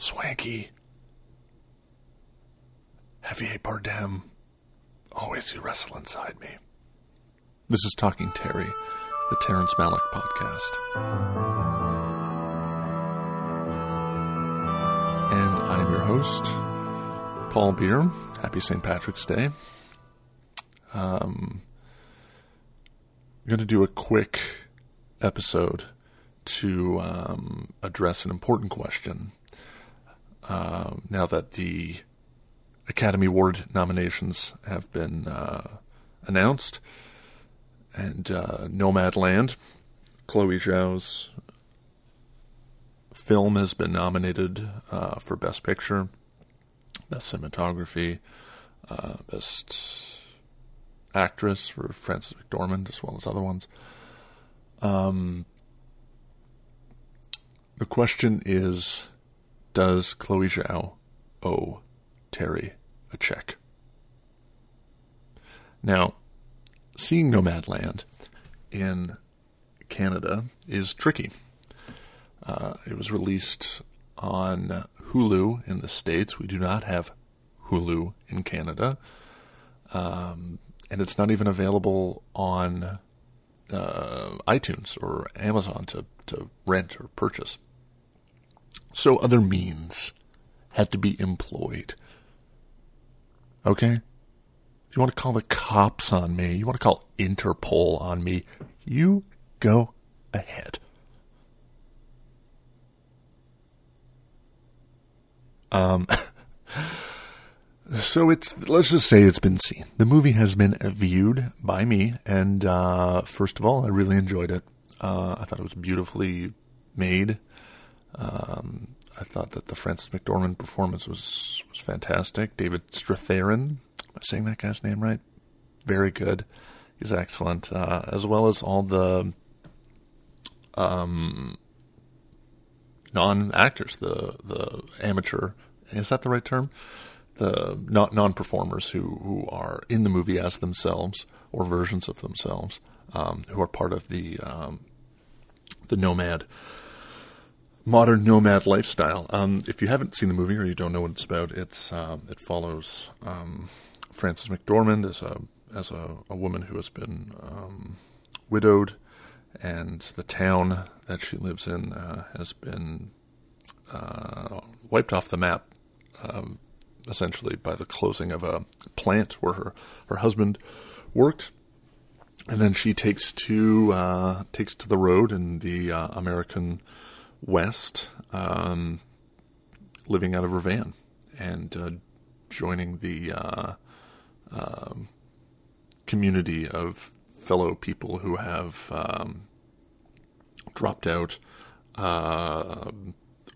swanky. Javier Bardem, always you wrestle inside me. This is Talking Terry, the Terrence Malick podcast. And I'm your host, Paul Beer. Happy St. Patrick's Day. Um, I'm going to do a quick episode to um, address an important question. Uh, now that the Academy Award nominations have been uh, announced, and uh, Nomadland, Chloe Zhao's film has been nominated uh, for Best Picture, Best Cinematography, uh, Best Actress for Frances McDormand, as well as other ones. Um, the question is Does Chloe Zhao owe Terry a check? Now, seeing Nomadland in Canada is tricky. Uh, it was released on Hulu in the States. We do not have Hulu in Canada. Um, and it's not even available on uh, iTunes or Amazon to, to rent or purchase. So other means had to be employed. Okay? You want to call the cops on me, you want to call Interpol on me, you go ahead. Um, so it's let's just say it's been seen. The movie has been viewed by me, and uh, first of all, I really enjoyed it. Uh, I thought it was beautifully made. Um, I thought that the Frances McDormand performance was was fantastic. David Strathairn, am I saying that guy's name right? Very good. He's excellent, uh, as well as all the um, non actors, the the amateur. Is that the right term? The non non performers who who are in the movie as themselves or versions of themselves, um, who are part of the um, the nomad modern nomad lifestyle. Um, if you haven't seen the movie or you don't know what it's about, it's uh, it follows um, Frances McDormand as a as a, a woman who has been um, widowed, and the town that she lives in uh, has been uh, wiped off the map, um, essentially by the closing of a plant where her her husband worked. And then she takes to uh, takes to the road in the uh, American West, um, living out of her van and uh, joining the uh, um, community of fellow people who have um, dropped out uh,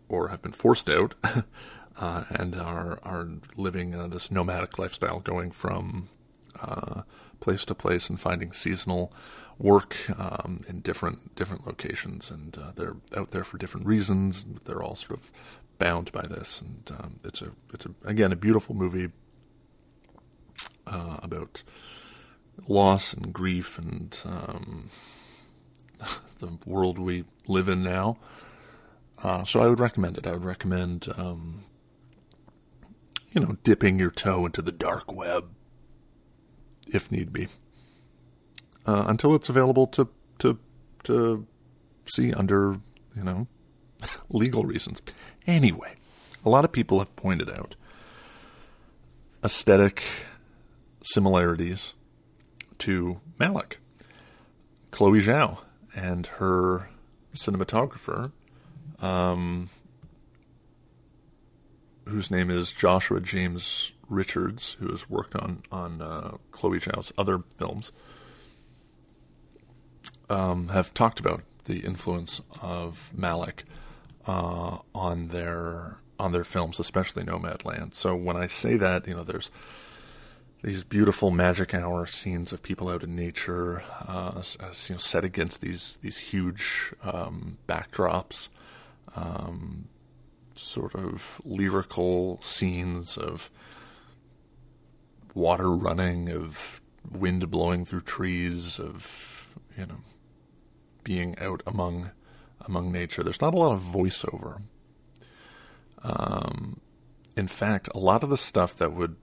or have been forced out uh, and are are living uh, this nomadic lifestyle, going from uh, place to place and finding seasonal work um, in different different locations, and uh, they're out there for different reasons. They're all sort of bound by this, and um, it's a it's a, again a beautiful movie uh, about loss and grief and um, the world we live in now. Uh, so I would recommend it. I would recommend, um, you know, dipping your toe into the dark web if need be, uh, until it's available to to to see under you know legal reasons. Anyway, a lot of people have pointed out aesthetic similarities to Malick. Chloe Zhao and her cinematographer, um, whose name is Joshua James Richards, who has worked on on uh, Chloe Zhao's other films, um, have talked about the influence of Malick uh, on their on their films, especially Nomadland. So when I say that, you know, there's these beautiful magic hour scenes of people out in nature, uh, you know, set against these these huge um, backdrops, um, sort of lyrical scenes of water running, of wind blowing through trees, of you know being out among among nature. There's not a lot of voiceover. Um, in fact, a lot of the stuff that would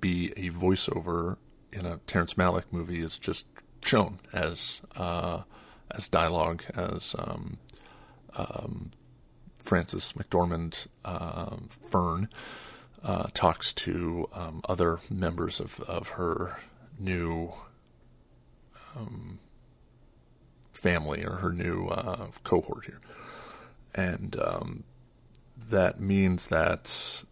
be a voiceover in a Terrence Malick movie is just shown as uh, as dialogue, as um, um, Frances McDormand um, Fern uh, talks to um, other members of, of her new um, family or her new uh, cohort here. And um, that means that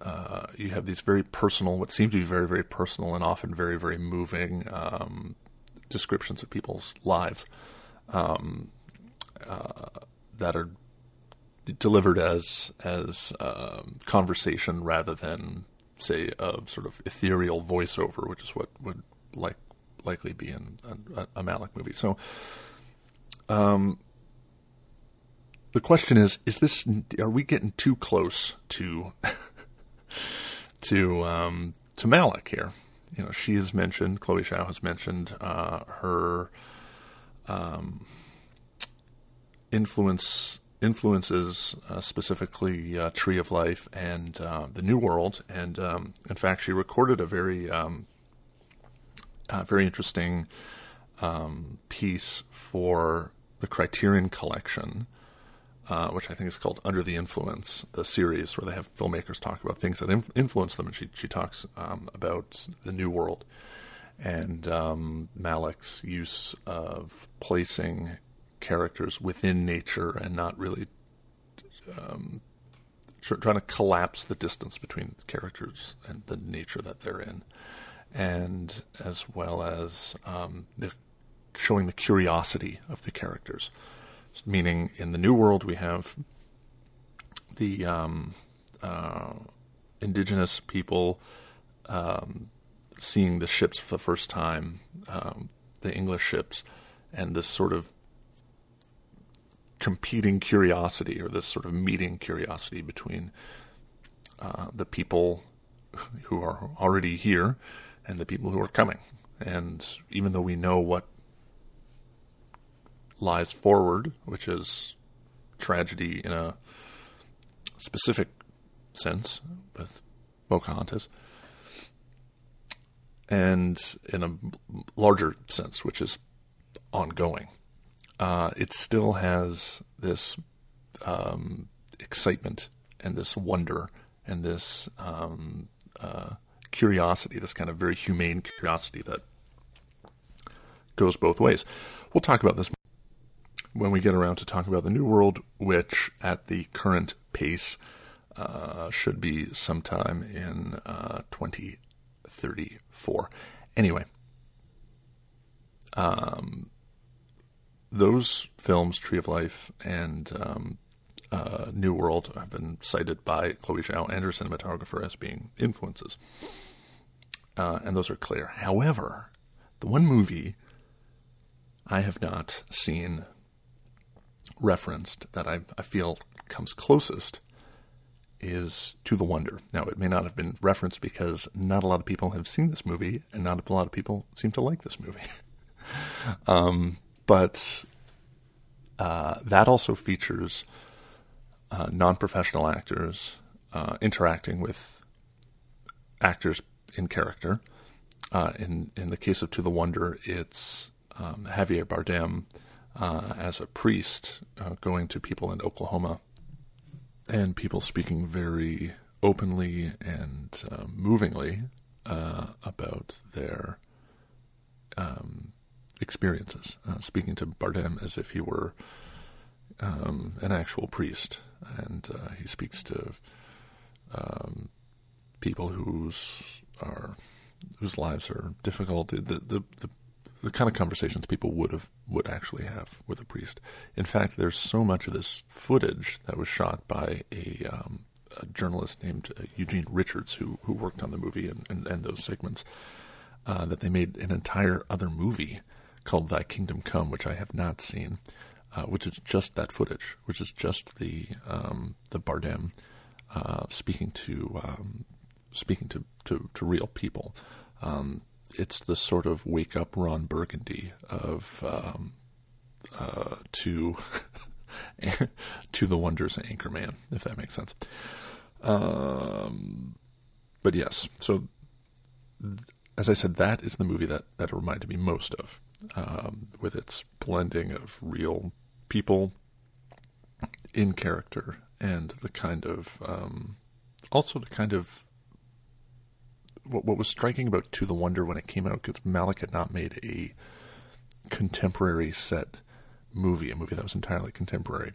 uh, you have these very personal, what seem to be very, very personal and often very, very moving um, descriptions of people's lives um, uh, that are delivered as as um, conversation rather than say a sort of ethereal voiceover, which is what would like likely be in a, a Malick movie. So, um, the question is: Is this? Are we getting too close to to um, to Malick here? You know, she has mentioned Chloe Zhao has mentioned uh, her um, influence influences uh, specifically uh, Tree of Life and uh, the New World. And um, in fact, she recorded a very um, very interesting um, piece for the Criterion Collection. Uh, which I think is called Under the Influence, the series where they have filmmakers talk about things that inf- influence them, and she she talks um, about the New World and um, Malick's use of placing characters within nature and not really um, trying to collapse the distance between characters and the nature that they're in, and as well as um, the, showing the curiosity of the characters. Meaning, in the New World, we have the um, uh, indigenous people um, seeing the ships for the first time, um, the English ships, and this sort of competing curiosity or this sort of meeting curiosity between uh, the people who are already here and the people who are coming. And even though we know what lies forward, which is tragedy in a specific sense with Pocahontas, and in a larger sense, which is ongoing uh, it still has this um, excitement and this wonder and this um, uh, curiosity, this kind of very humane curiosity that goes both ways. We'll talk about this when we get around to talking about the New World, which at the current pace uh, should be sometime in uh, 2034. Anyway, um, those films, Tree of Life and um, uh, New World, have been cited by Chloe Zhao and her cinematographer as being influences. Uh, and those are clear. However, the one movie I have not seen referenced that I, I feel comes closest is To the Wonder. Now, it may not have been referenced because not a lot of people have seen this movie, and not a lot of people seem to like this movie. um, but uh, that also features uh, non professional actors uh, interacting with actors in character. Uh, in, in the case of To the Wonder, it's um, Javier Bardem uh, as a priest uh, going to people in Oklahoma and people speaking very openly and movingly about their um, experiences, uh, speaking to Bardem as if he were um, an actual priest, and uh, he speaks to um, people whose are whose lives are difficult. The, the the the kind of conversations people would have would actually have with a priest. In fact, there's so much of this footage that was shot by a, um, a journalist named uh, Eugene Richards, who who worked on the movie and, and, and those segments, uh, that they made an entire other movie called Thy Kingdom Come, which I have not seen, uh, which is just that footage, which is just the um, the Bardem uh, speaking to um, speaking to, to, to, real people. Um, it's the sort of wake up Ron Burgundy of um, uh, to to the Wonders of Anchorman, if that makes sense. Um, but yes, so as I said, that is the movie that that it reminded me most of, um, with its blending of real people in character and the kind of um, also the kind of what, what was striking about To the Wonder when it came out because Malick had not made a contemporary set movie, a movie that was entirely contemporary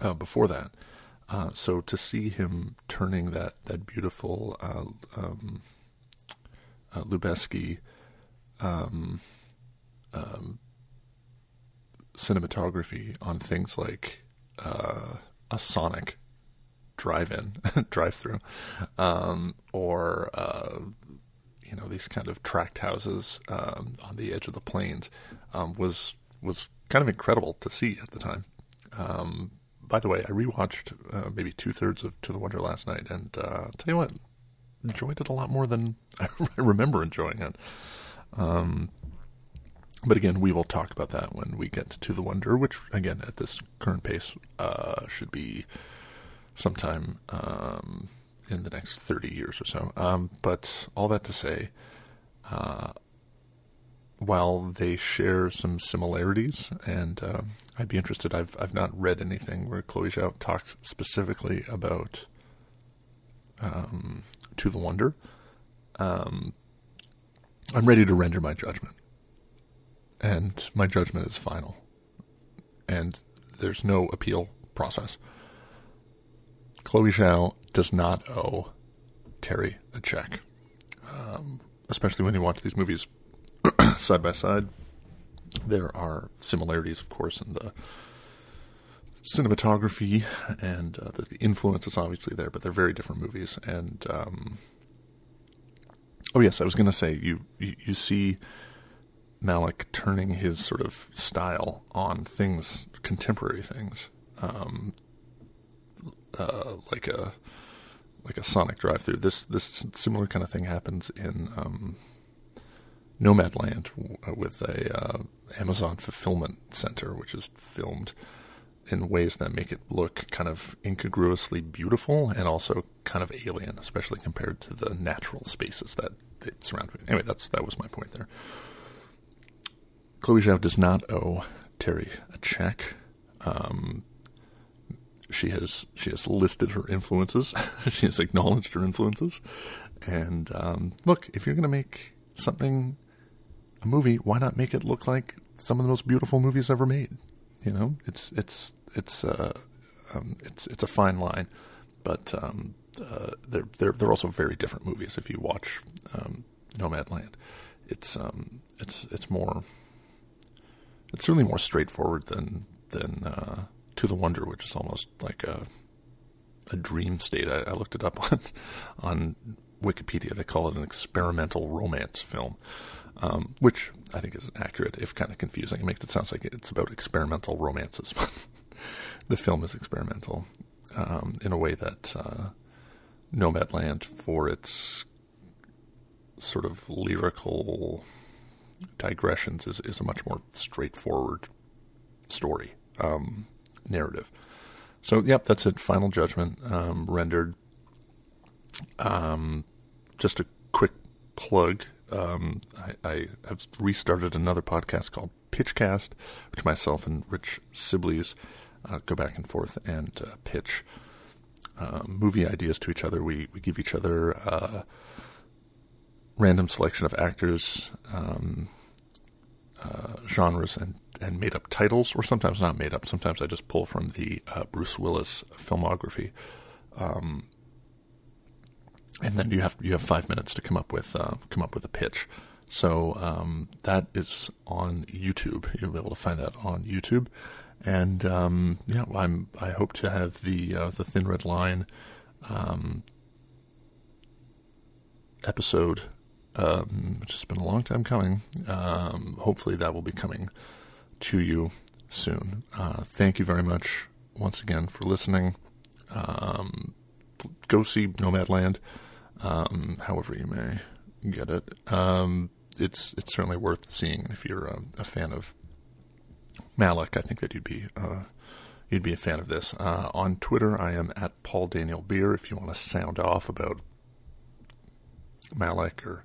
uh, before that. Uh, so to see him turning that that beautiful uh, um, uh, Lubezki um, um, cinematography on things like uh, a Sonic drive-in, drive-through, um, or uh, you know these kind of tract houses um, on the edge of the plains um, was was kind of incredible to see at the time. Um, by the way, I rewatched uh, maybe two thirds of To the Wonder last night, and uh, tell you what, enjoyed it a lot more than I remember enjoying it. Um, but again, we will talk about that when we get to the Wonder, which again at this current pace uh, should be sometime um, in the next thirty years or so. Um, but all that to say, uh, while they share some similarities, and uh, I'd be interested. I've I've not read anything where Chloe Zhao talks specifically about um, to the wonder. Um, I'm ready to render my judgment, and my judgment is final, and there's no appeal process. Chloe Zhao does not owe Terry a check, um, especially when you watch these movies side by side. There are similarities, of course, in the cinematography and uh, the, the, influence is obviously there, but they're very different movies. And um, oh yes, I was going to say you, you, you see Malick turning his sort of style on things, contemporary things, um, uh, like a like a Sonic drive-through. This this similar kind of thing happens in um, Nomadland with a uh, Amazon fulfillment center, which is filmed in ways that make it look kind of incongruously beautiful and also kind of alien, especially compared to the natural spaces that it surround. Anyway, that's that was my point there. Chloe Zhao does not owe Terry a check. Um, she has she has listed her influences. she has acknowledged her influences. And um, look, if you're going to make something a movie, why not make it look like some of the most beautiful movies ever made? You know, it's it's it's uh, um, it's it's a fine line, but um, uh, they're they're they're also very different movies. If you watch um, Nomadland, it's um, it's it's more it's certainly more straightforward than than uh, To the Wonder, which is almost like a a dream state. I, I looked it up on on Wikipedia. They call it an experimental romance film um, which I think is accurate, if kind of confusing. It makes it sound like it's about experimental romances. but the film is experimental um, in a way that uh, Nomadland, for its sort of lyrical digressions, is, is a much more straightforward story um, narrative. So, yep, that's it. Final Judgment um, rendered. Um, just a quick plug um, I, I, have restarted another podcast called Pitchcast, which myself and Rich Sibley's uh, go back and forth and uh, pitch uh, movie ideas to each other. We we give each other uh, random selection of actors, um, uh, genres, and and made up titles, or sometimes not made up. Sometimes I just pull from the uh, Bruce Willis filmography. Um, and then you have you have five minutes to come up with uh, come up with a pitch. So um, that is on YouTube. You'll be able to find that on YouTube. And um, yeah, I'm I hope to have the uh, the Thin Red Line um, episode, um, which has been a long time coming. Um, hopefully, that will be coming to you soon. Uh, thank you very much once again for listening. Um, go see Nomadland um, however you may get it. Um, it's it's certainly worth seeing if you're a, a fan of Malick, I think that you'd be uh, you'd be a fan of this. Uh, on Twitter, I am at Paul Daniel Beer. If you want to sound off about Malick or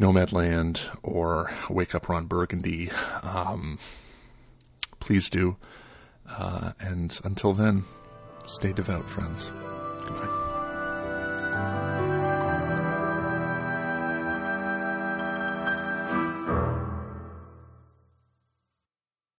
Nomadland or Wake Up Ron Burgundy, um, please do. Uh, and until then, stay devout, friends.